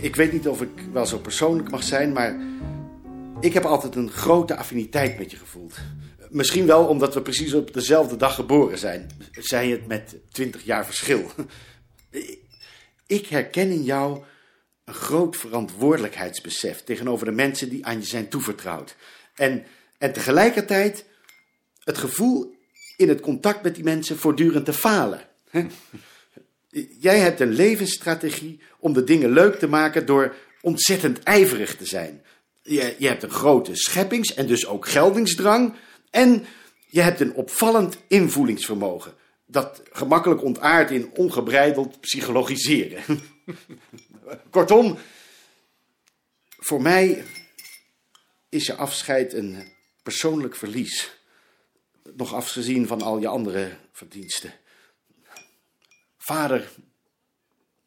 ik weet niet of ik wel zo persoonlijk mag zijn, maar ik heb altijd een grote affiniteit met je gevoeld. Misschien wel omdat we precies op dezelfde dag geboren zijn. Zij het met twintig jaar verschil. Ik herken in jou een groot verantwoordelijkheidsbesef tegenover de mensen die aan je zijn toevertrouwd. En, en tegelijkertijd het gevoel in het contact met die mensen voortdurend te falen. Jij hebt een levensstrategie om de dingen leuk te maken door ontzettend ijverig te zijn. Je, je hebt een grote scheppings- en dus ook geldingsdrang. En je hebt een opvallend invoelingsvermogen. Dat gemakkelijk ontaart in ongebreideld psychologiseren. Kortom, voor mij is je afscheid een persoonlijk verlies. Nog afgezien van al je andere verdiensten. Vader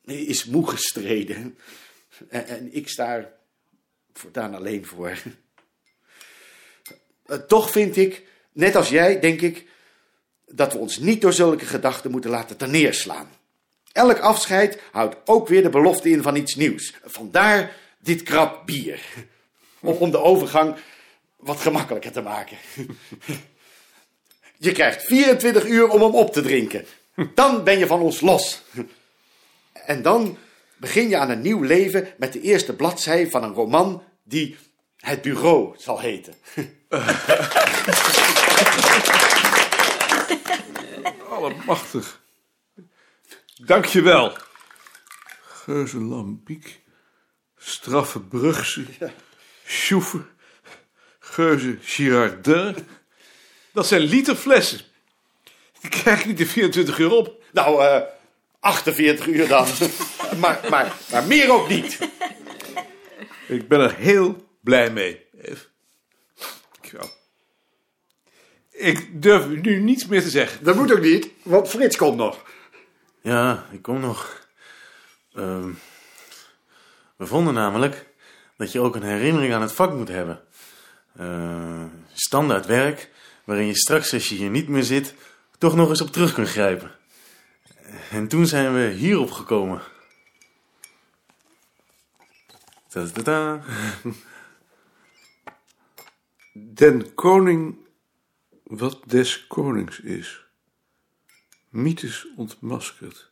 is moe gestreden. En, ik sta er voortaan alleen voor. Eh, Toch vind ik, net als jij, denk ik, dat we ons niet door zulke gedachten moeten laten terneerslaan. Elk afscheid houdt ook weer de belofte in van iets nieuws. Vandaar dit krap bier. Om de overgang wat gemakkelijker te maken. Je krijgt 24 uur om hem op te drinken. Dan ben je van ons los. En dan begin je aan een nieuw leven met de eerste bladzij van een roman die Het Bureau zal heten. Allemachtig. Dank je wel. Geuze Lambiek, Straffe Brugse, Sjoefer, Geuze Girardin. Dat zijn literflessen. Die krijg ik niet de 24 uur op. Nou, eh 48 uur dan. maar, maar, maar meer ook niet. Ik ben er heel blij mee, Eve. Dankjewel. Ik durf nu niets meer te zeggen. Dat moet ook niet, want Frits komt nog. Ja, ik kom nog. Ehm, we vonden namelijk dat je ook een herinnering aan het vak moet hebben. Eh, standaard werk, waarin je straks als je hier niet meer zit, toch nog eens op terug kunt grijpen. En toen zijn we hierop gekomen. Ta-ta-ta. Den koning wat des konings is. Mythes ontmaskerd.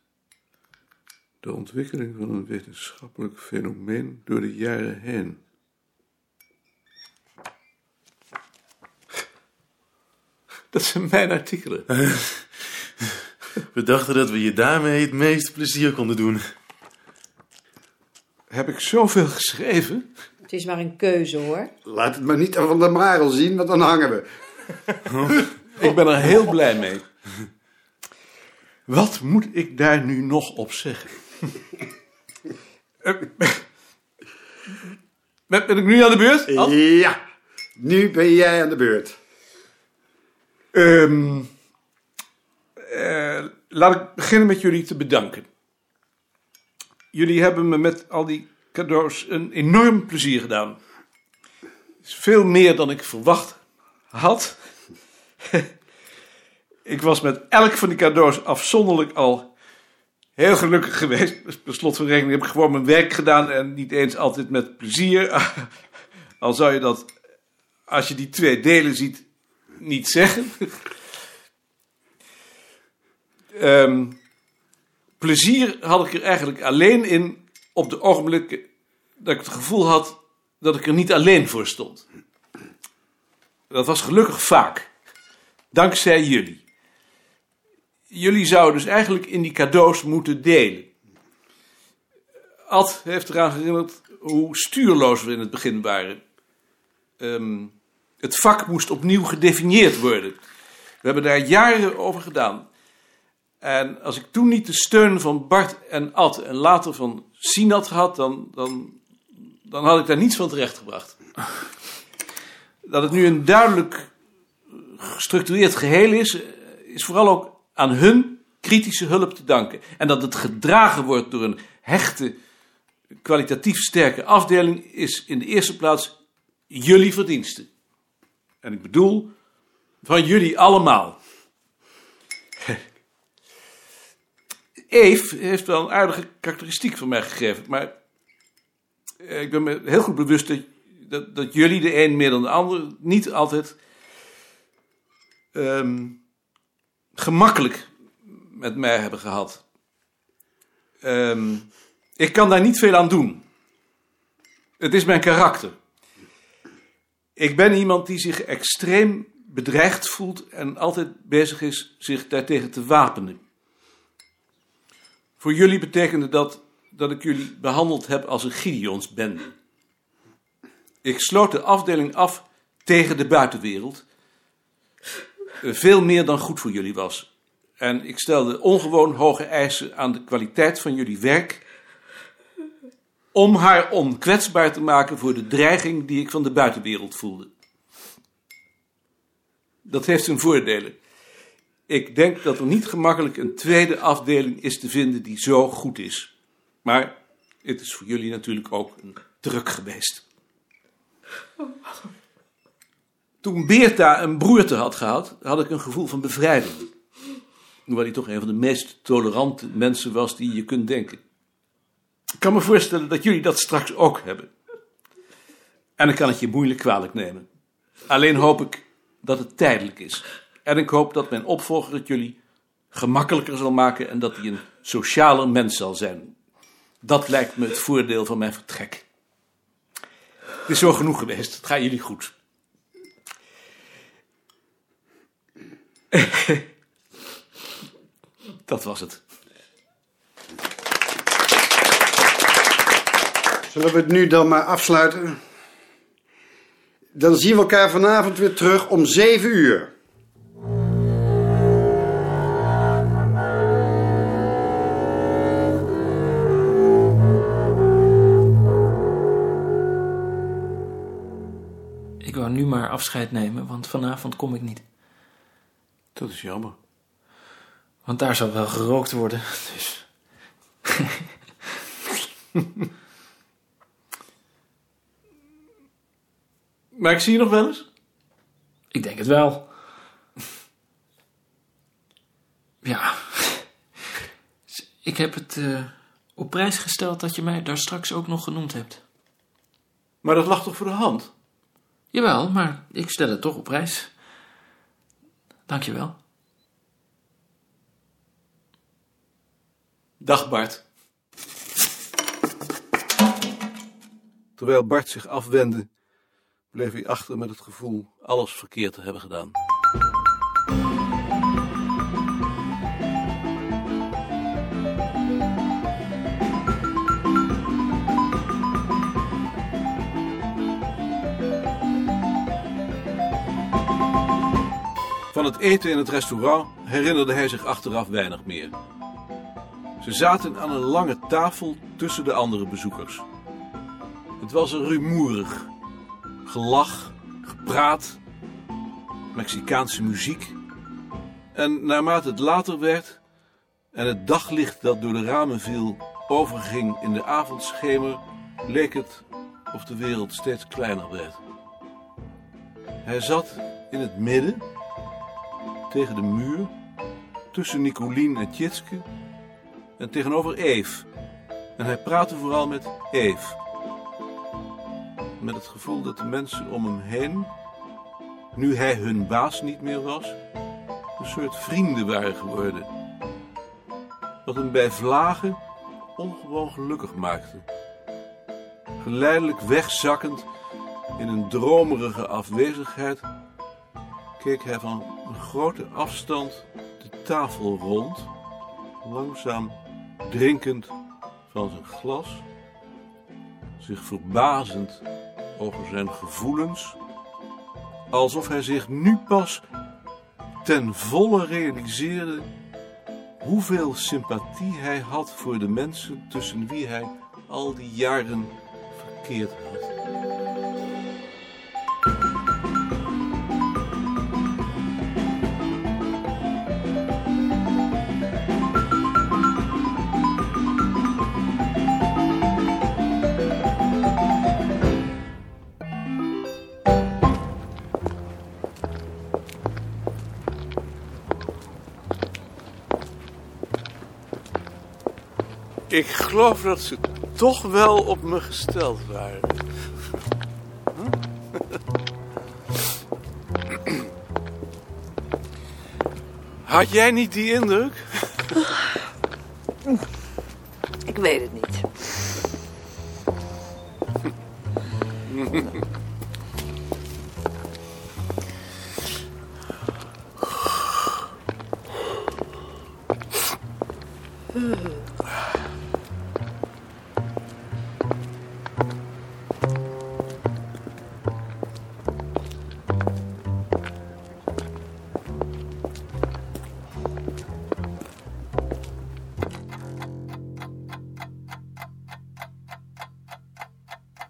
De ontwikkeling van een wetenschappelijk fenomeen door de jaren heen. Dat zijn mijn artikelen. We dachten dat we je daarmee het meeste plezier konden doen. Heb ik zoveel geschreven? Het is maar een keuze hoor. Laat het maar niet aan Van der Marel zien, want dan hangen we. Ik ben er heel blij mee. Wat moet ik daar nu nog op zeggen? Eh, ben, ben ik nu aan de beurt? Ad? Ja, nu ben jij aan de beurt. Ehm, eh, laat ik beginnen met jullie te bedanken. Jullie hebben me met al die cadeaus een enorm plezier gedaan. Veel meer dan ik verwacht had. ik was met elk van die cadeaus afzonderlijk al heel gelukkig geweest. Per slot van rekening heb ik gewoon mijn werk gedaan en niet eens altijd met plezier. Al zou je dat, als je die twee delen ziet, niet zeggen. Ehm, plezier had ik er eigenlijk alleen in op de ogenblikken dat ik het gevoel had dat ik er niet alleen voor stond. Dat was gelukkig vaak. Dankzij jullie. Jullie zouden dus eigenlijk in die cadeaus moeten delen. Ad heeft eraan herinnerd hoe stuurloos we in het begin waren. Ehm, het vak moest opnieuw gedefinieerd worden. We hebben daar jaren over gedaan. En als ik toen niet de steun van Bart en Ad en later van Sien had gehad, dan, dan, dan had ik daar niets van terechtgebracht. Dat het nu een duidelijk gestructureerd geheel is, is vooral ook aan hun kritische hulp te danken. En dat het gedragen wordt door een hechte, kwalitatief sterke afdeling, is in de eerste plaats jullie verdienste. En ik bedoel van jullie allemaal. Eve heeft wel een aardige karakteristiek van mij gegeven, maar Eh, Ik ben me heel goed bewust dat, dat, dat jullie, de een meer dan de ander, niet altijd ehm, gemakkelijk met mij hebben gehad. Ehm, ik kan daar niet veel aan doen. Het is mijn karakter. Ik ben iemand die zich extreem bedreigd voelt en altijd bezig is zich daartegen te wapenen. Voor jullie betekende dat dat ik jullie behandeld heb als een Gideonsbende. Ik sloot de afdeling af tegen de buitenwereld. eh, Veel meer dan goed voor jullie was. En ik stelde ongewoon hoge eisen aan de kwaliteit van jullie werk. Om haar onkwetsbaar te maken voor de dreiging die ik van de buitenwereld voelde. Dat heeft zijn voordelen. Ik denk dat er niet gemakkelijk een tweede afdeling is te vinden die zo goed is. Maar het is voor jullie natuurlijk ook een druk geweest. Toen Beerta een broerte had gehad, had ik een gevoel van bevrijding. Hoewel hij toch een van de meest tolerante mensen was die je kunt denken. Ik kan me voorstellen dat jullie dat straks ook hebben. En ik kan het je moeilijk kwalijk nemen. Alleen hoop ik dat het tijdelijk is. En ik hoop dat mijn opvolger het jullie gemakkelijker zal maken en dat hij een socialer mens zal zijn. Dat lijkt me het voordeel van mijn vertrek. Het is zo genoeg geweest. Het gaat jullie goed. Dat was het. Zullen we het nu dan maar afsluiten? Dan zien we elkaar vanavond weer terug om 7 uur. Ik wou nu maar afscheid nemen, want vanavond kom ik niet. Dat is jammer. Want daar zal wel gerookt worden, dus... Maar ik zie je nog wel eens? Ik denk het wel. Ja. Ik heb het eh, op prijs gesteld dat je mij daar straks ook nog genoemd hebt. Maar dat lag toch voor de hand? Jawel, maar ik stel het toch op prijs. Dank je wel. Dag Bart. Terwijl Bart zich afwendde, bleef hij achter met het gevoel alles verkeerd te hebben gedaan. Van het eten in het restaurant herinnerde hij zich achteraf weinig meer. Ze zaten aan een lange tafel tussen de andere bezoekers. Het was er rumoerig. Gelach, gepraat, Mexicaanse muziek. En naarmate het later werd en het daglicht dat door de ramen viel overging in de avondschemer, leek het of de wereld steeds kleiner werd. Hij zat in het midden, tegen de muur, tussen Nicolien en Tjitske en tegenover Eve. En hij praatte vooral met Eve. Met het gevoel dat de mensen om hem heen, nu hij hun baas niet meer was, een soort vrienden waren geworden. Wat hem bij vlagen ongewoon gelukkig maakte. Geleidelijk wegzakkend in een dromerige afwezigheid, keek hij van een grote afstand de tafel rond langzaam drinkend van zijn glas, zich verbazend over zijn gevoelens, alsof hij zich nu pas ten volle realiseerde hoeveel sympathie hij had voor de mensen tussen wie hij al die jaren verkeerd had. Geloof dat ze toch wel op me gesteld waren. Had jij niet die indruk? Ik weet het niet.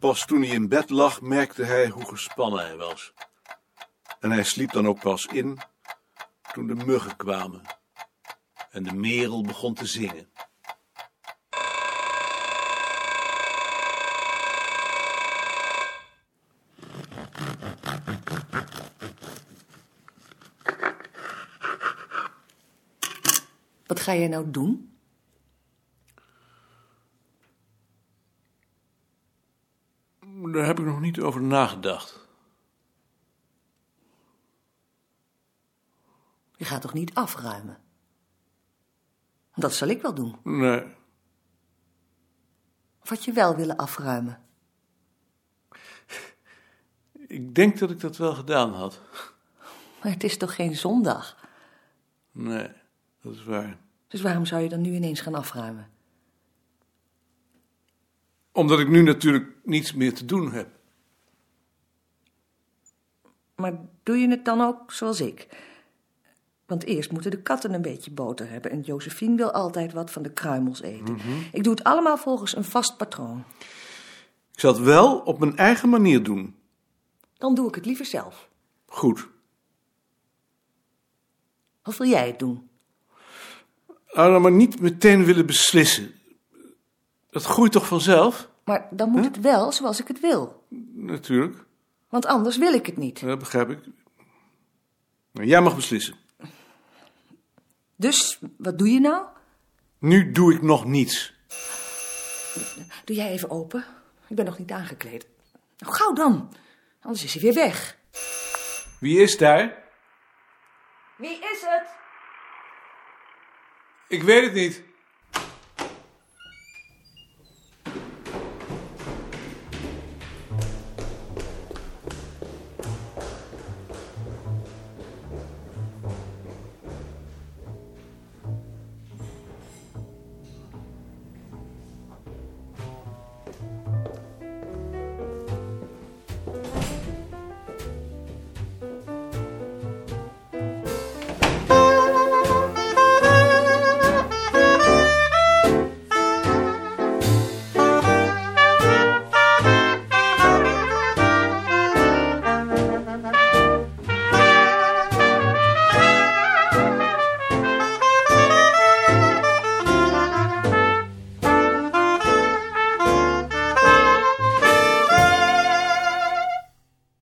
Pas toen hij in bed lag, merkte hij hoe gespannen hij was. En hij sliep dan ook pas in toen de muggen kwamen en de merel begon te zingen. Wat ga jij nou doen? Daar heb ik nog niet over nagedacht. Je gaat toch niet afruimen? Dat zal ik wel doen. Nee, Of had je wel willen afruimen? ik denk dat ik dat wel gedaan had. Maar het is toch geen zondag? Nee, dat is waar. Dus waarom zou je dan nu ineens gaan afruimen? Omdat ik nu natuurlijk niets meer te doen heb. Maar doe je het dan ook zoals ik? Want eerst moeten de katten een beetje boter hebben... en Josephine wil altijd wat van de kruimels eten. Ik doe het allemaal volgens een vast patroon. Ik zal het wel op mijn eigen manier doen. Dan doe ik het liever zelf. Goed. Of wil jij het doen? Nou, maar niet meteen willen beslissen. Dat groeit toch vanzelf? Maar dan moet het wel zoals ik het wil. Natuurlijk, Want anders wil ik het niet. dat begrijp ik. Maar jij mag beslissen. Dus, wat doe je nou? Nu doe ik nog niets. Doe jij even open. Ik ben nog niet aangekleed. Nou, gauw dan. Anders is hij weer weg. Wie is daar? Wie is het? Ik weet het niet.